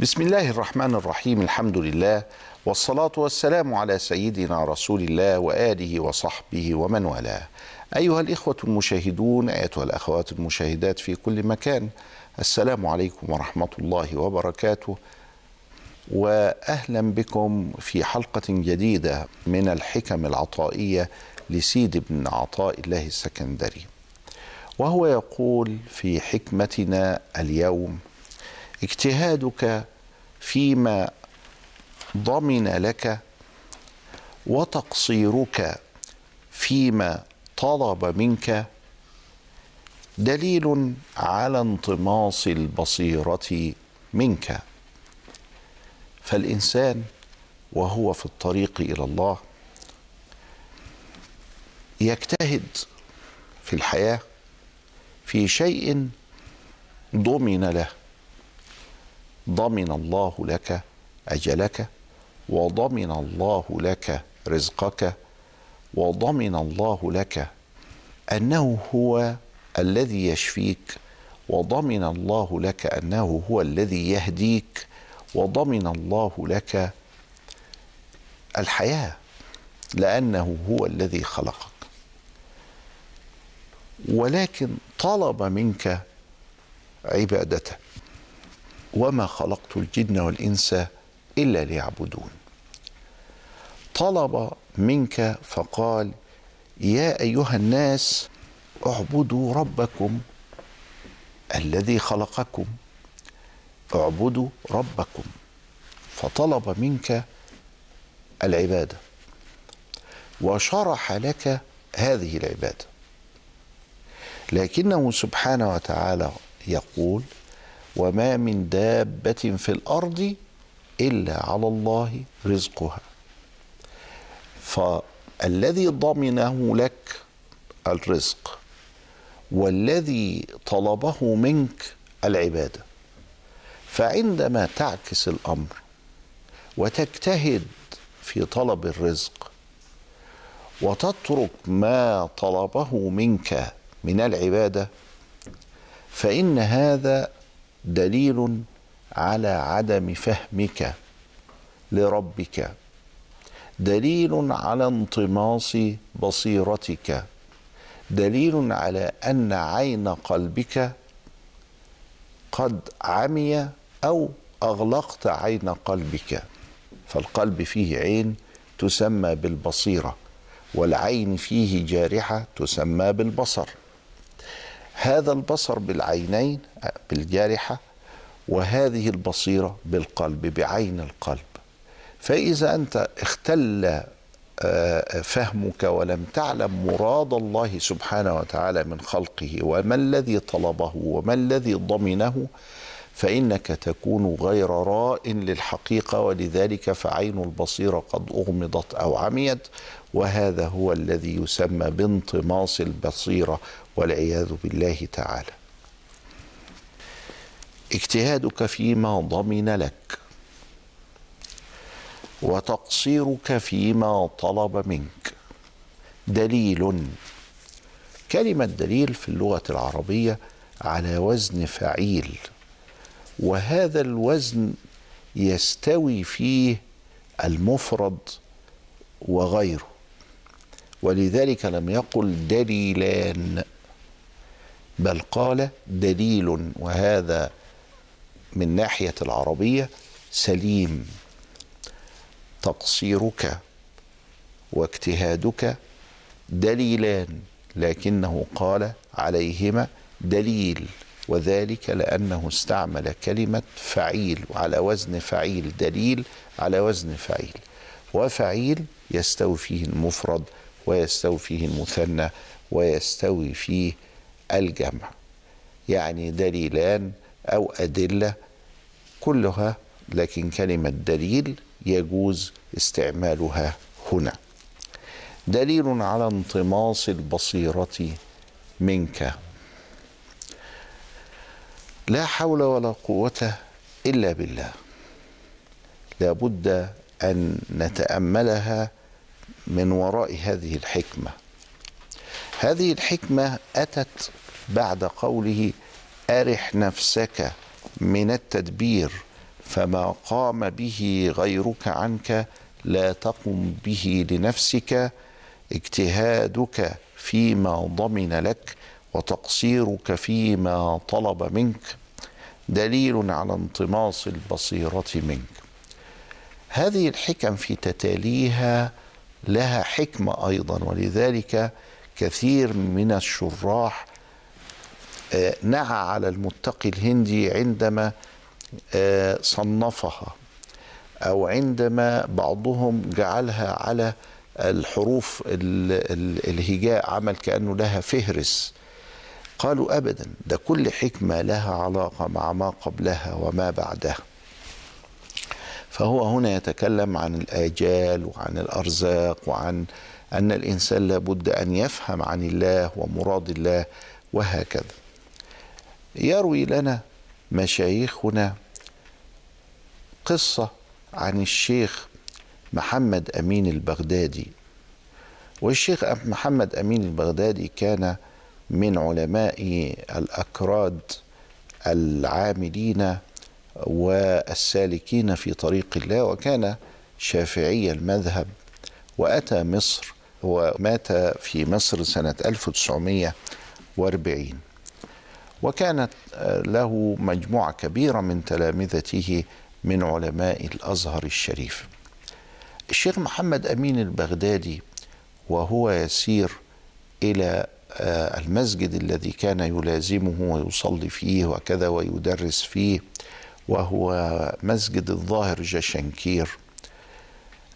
بسم الله الرحمن الرحيم الحمد لله والصلاة والسلام على سيدنا رسول الله وآله وصحبه ومن والاه. أيها الإخوة المشاهدون أيتها الأخوات المشاهدات في كل مكان السلام عليكم ورحمة الله وبركاته. وأهلا بكم في حلقة جديدة من الحكم العطائية لسيد بن عطاء الله السكندري. وهو يقول في حكمتنا اليوم اجتهادك فيما ضمن لك وتقصيرك فيما طلب منك دليل على انطماس البصيرة منك. فالإنسان وهو في الطريق إلى الله يجتهد في الحياة في شيء ضمن له. ضمن الله لك أجلك وضمن الله لك رزقك وضمن الله لك أنه هو الذي يشفيك وضمن الله لك أنه هو الذي يهديك وضمن الله لك الحياة لأنه هو الذي خلقك. ولكن طلب منك عبادته. وما خلقت الجن والانس الا ليعبدون. طلب منك فقال يا ايها الناس اعبدوا ربكم الذي خلقكم. اعبدوا ربكم. فطلب منك العباده. وشرح لك هذه العباده. لكنه سبحانه وتعالى يقول وما من دابه في الأرض الا على الله رزقها. فالذي ضمنه لك الرزق والذي طلبه منك العباده. فعندما تعكس الامر وتجتهد في طلب الرزق وتترك ما طلبه منك من العباده فان هذا دليل على عدم فهمك لربك. دليل على انطماس بصيرتك. دليل على أن عين قلبك قد عمي أو أغلقت عين قلبك. فالقلب فيه عين تسمى بالبصيرة والعين فيه جارحة تسمى بالبصر. هذا البصر بالعينين بالجارحة وهذه البصيرة بالقلب بعين القلب. فإذا أنت اختل فهمك ولم تعلم مراد الله سبحانه وتعالى من خلقه وما الذي طلبه وما الذي ضمنه فإنك تكون غير راء للحقيقة. ولذلك فعين البصيرة قد أغمضت أو عميت وهذا هو الذي يسمى بانطماس البصيرة. والعياذ بالله تعالى. اجتهادك فيما ضمن لك وتقصيرك فيما طلب منك. دليل كلمة دليل في اللغة العربية على وزن فعيل وهذا الوزن يستوي فيه المفرد وغيره. ولذلك لم يقل دليلان. بل قال دليل وهذا من ناحية العربية سليم. تقصيرك واجتهادك دليلان لكنه قال عليهما دليل وذلك لأنه استعمل كلمة فعيل وعلى وزن فعيل دليل على وزن فعيل. وفعيل يستوي فيه المفرد ويستوي فيه المثنى ويستوي فيه الجمع يعني دليلان أو أدلة كلها لكن كلمة دليل يجوز استعمالها هنا. دليل على انطماس البصيرة منك. لا حول ولا قوة إلا بالله. لابد أن نتأملها من وراء هذه الحكمة. هذه الحكمة أتت بعد قوله أرح نفسك من التدبير فما قام به غيرك عنك لا تقم به لنفسك. اجتهادك فيما ضمن لك وتقصيرك فيما طلب منك دليل على انطماس البصيرة منك. هذه الحكم في تتاليها لها حكمة أيضا ولذلك كثير من الشراح آه، نعى على المتقي الهندي عندما آه، صنفها أو عندما بعضهم جعلها على الحروف الهجاء عمل كأنه لها فهرس. قالوا ابدا ده كل حكمة لها علاقة مع ما قبلها وما بعدها. فهو هنا يتكلم عن الآجال وعن الأرزاق وعن أن الإنسان لابد أن يفهم عن الله ومراد الله وهكذا. يروي لنا مشايخنا قصة عن الشيخ محمد أمين البغدادي. والشيخ محمد أمين البغدادي كان من علماء الأكراد العاملين والسالكين في طريق الله وكان شافعي المذهب. وأتى مصر ومات في مصر سنة 1940 وكانت له مجموعة كبيرة من تلامذته من علماء الأزهر الشريف. الشيخ محمد أمين البغدادي وهو يسير إلى آه، المسجد الذي كان يلازمه ويصلي فيه وكذا ويدرس فيه. وهو مسجد الظاهر جشنكير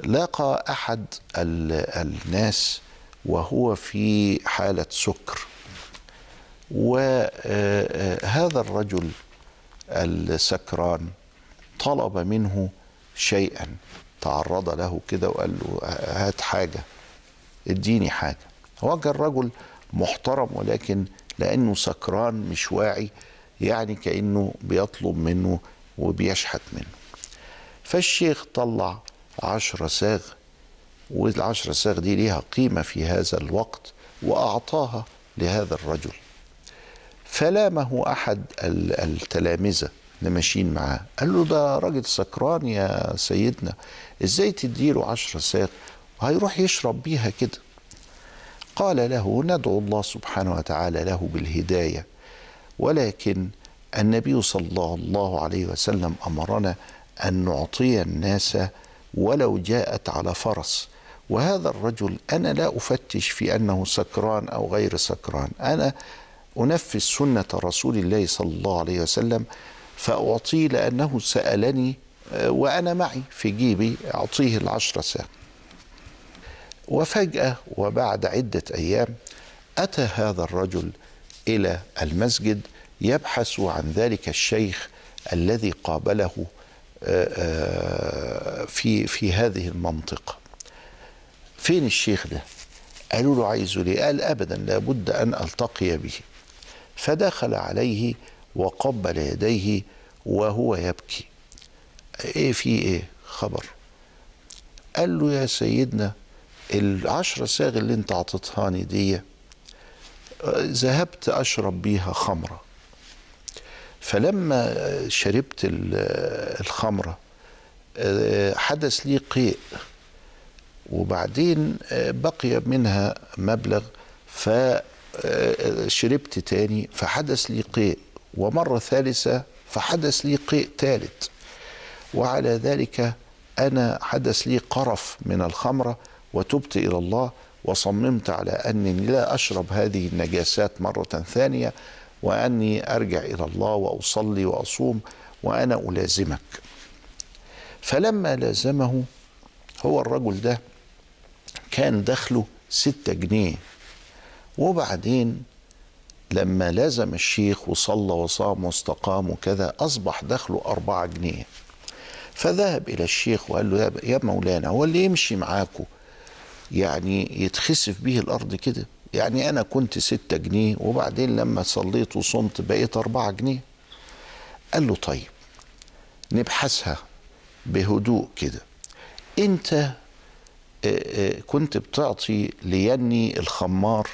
لاقى أحد الناس وهو في حالة سكر. وهذا آه، الرجل السكران طلب منه شيئا. تعرض له كده وقال له هات حاجة اديني حاجة. هو كان رجل محترم ولكن لأنه سكران مش واعي يعني كأنه بيطلب منه وبيشحت منه. فالشيخ طلع عشرة ساغ والعشرة ساغ دي ليها قيمة في هذا الوقت وأعطاها لهذا الرجل. فلامه أحد التلامذة اللي ماشيين معاه قال له ده راجل سكران يا سيدنا إزاي تديله عشرة ساغ وهيروح يشرب بيها كده. قال له ندعو الله سبحانه وتعالى له بالهداية ولكن النبي صلى الله عليه وسلم أمرنا أن نعطي الناس ولو جاءت على فرس. وهذا الرجل أنا لا أفتش في أنه سكران أو غير سكران. أنا أنفذ سنة رسول الله صلى الله عليه وسلم فاعطيه لأنه سألني آه، وأنا معي في جيبي أعطيه العشر ساق. وفجأة وبعد عدة أيام أتى هذا الرجل إلى المسجد يبحث عن ذلك الشيخ الذي قابله آه، آه، في في هذه المنطقة. فين الشيخ ده؟ قالوا له عايزه ليه؟ قال أبدا لابد أن ألتقي به. فدخل عليه وقبل يديه وهو يبكي. إيه في إيه؟ خبر. قال له يا سيدنا العشرة ساغ اللي انت عطتهاني دي ذهبت أشرب بيها خمرة. فلما شربت الخمره حدث لي قيء وبعدين بقي منها مبلغ فشربت تاني فحدث لي قيء ومرة ثالثة فحدث لي قيء ثالث وعلى ذلك أنا حدث لي قرف من الخمرة وتبت إلى الله وصممت على أنني لا أشرب هذه النجاسات مرة ثانية وأني أرجع إلى الله وأصلي وأصوم وأنا ألازمك. فلما لازمه هو الرجل ده كان دخله ستة جنيه. وبعدين لما لازم الشيخ وصلى وصام واستقام وكذا أصبح دخله أربعة جنيه. فذهب إلى الشيخ وقال له يا مولانا هو اللي يمشي معاكم يعني يتخسف به الأرض كده. يعني أنا كنت ستة جنيه وبعدين لما صليت وصمت بقيت أربعة جنيه. قال له طيب نبحثها بهدوء كده. أنت آه، آه، كنت بتعطي ليني الخمار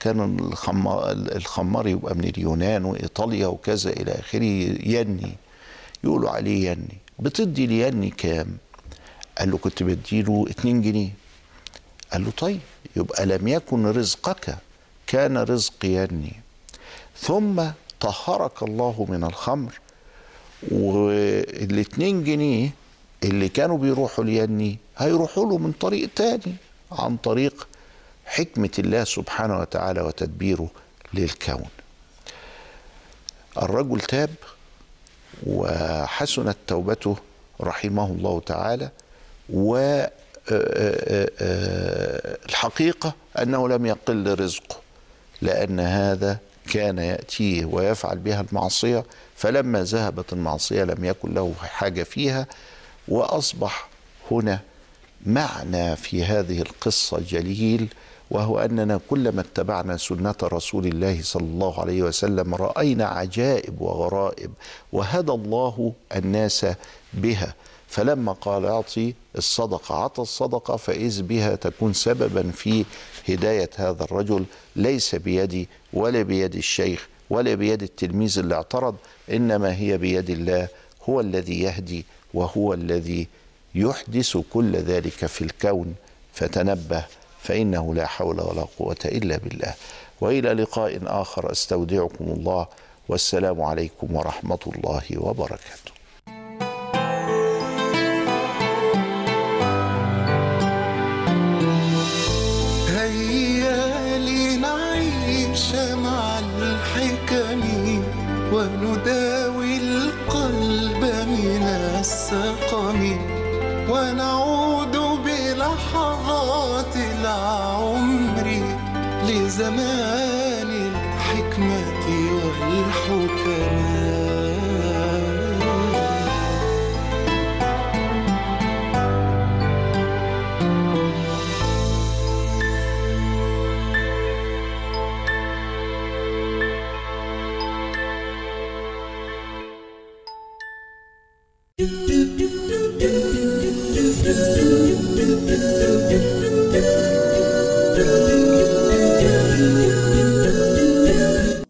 كان الخمار, يبقى من اليونان وإيطاليا وكذا إلى آخره يني. يقولوا عليه يني. بتدي ليني كام؟ قال له كنت بديله 2 جنيه. قال له طيب يبقى لم يكن رزقك كان رزق يني ثم طهرك الله من الخمر والاتنين جنيه اللي كانوا بيروحوا ليني هيروحوا له من طريق تاني عن طريق حكمة الله سبحانه وتعالى وتدبيره للكون. الرجل تاب وحسنت توبته رحمه الله تعالى والحقيقة أنه لم يقل رزقه لأن هذا كان يأتيه ويفعل بها المعصية فلما ذهبت المعصية لم يكن له حاجة فيها وأصبح هنا معنى في هذه القصة جليل وهو أننا كلما اتبعنا سنة رسول الله صلى الله عليه وسلم رأينا عجائب وغرائب وهدى الله الناس بها. فلما قال اعطي الصدقة عطى الصدقة فإذ بها تكون سببا في هداية هذا الرجل ليس بيدي ولا بيد الشيخ ولا بيد التلميذ اللي اعترض إنما هي بيد الله هو الذي يهدي وهو الذي يحدث كل ذلك في الكون. فتنبه فإنه لا حول ولا قوة إلا بالله. وإلى لقاء آخر أستودعكم الله والسلام عليكم ورحمة الله وبركاته. ونداوي القلب من السقم ونعود بلحظات العمر لزمان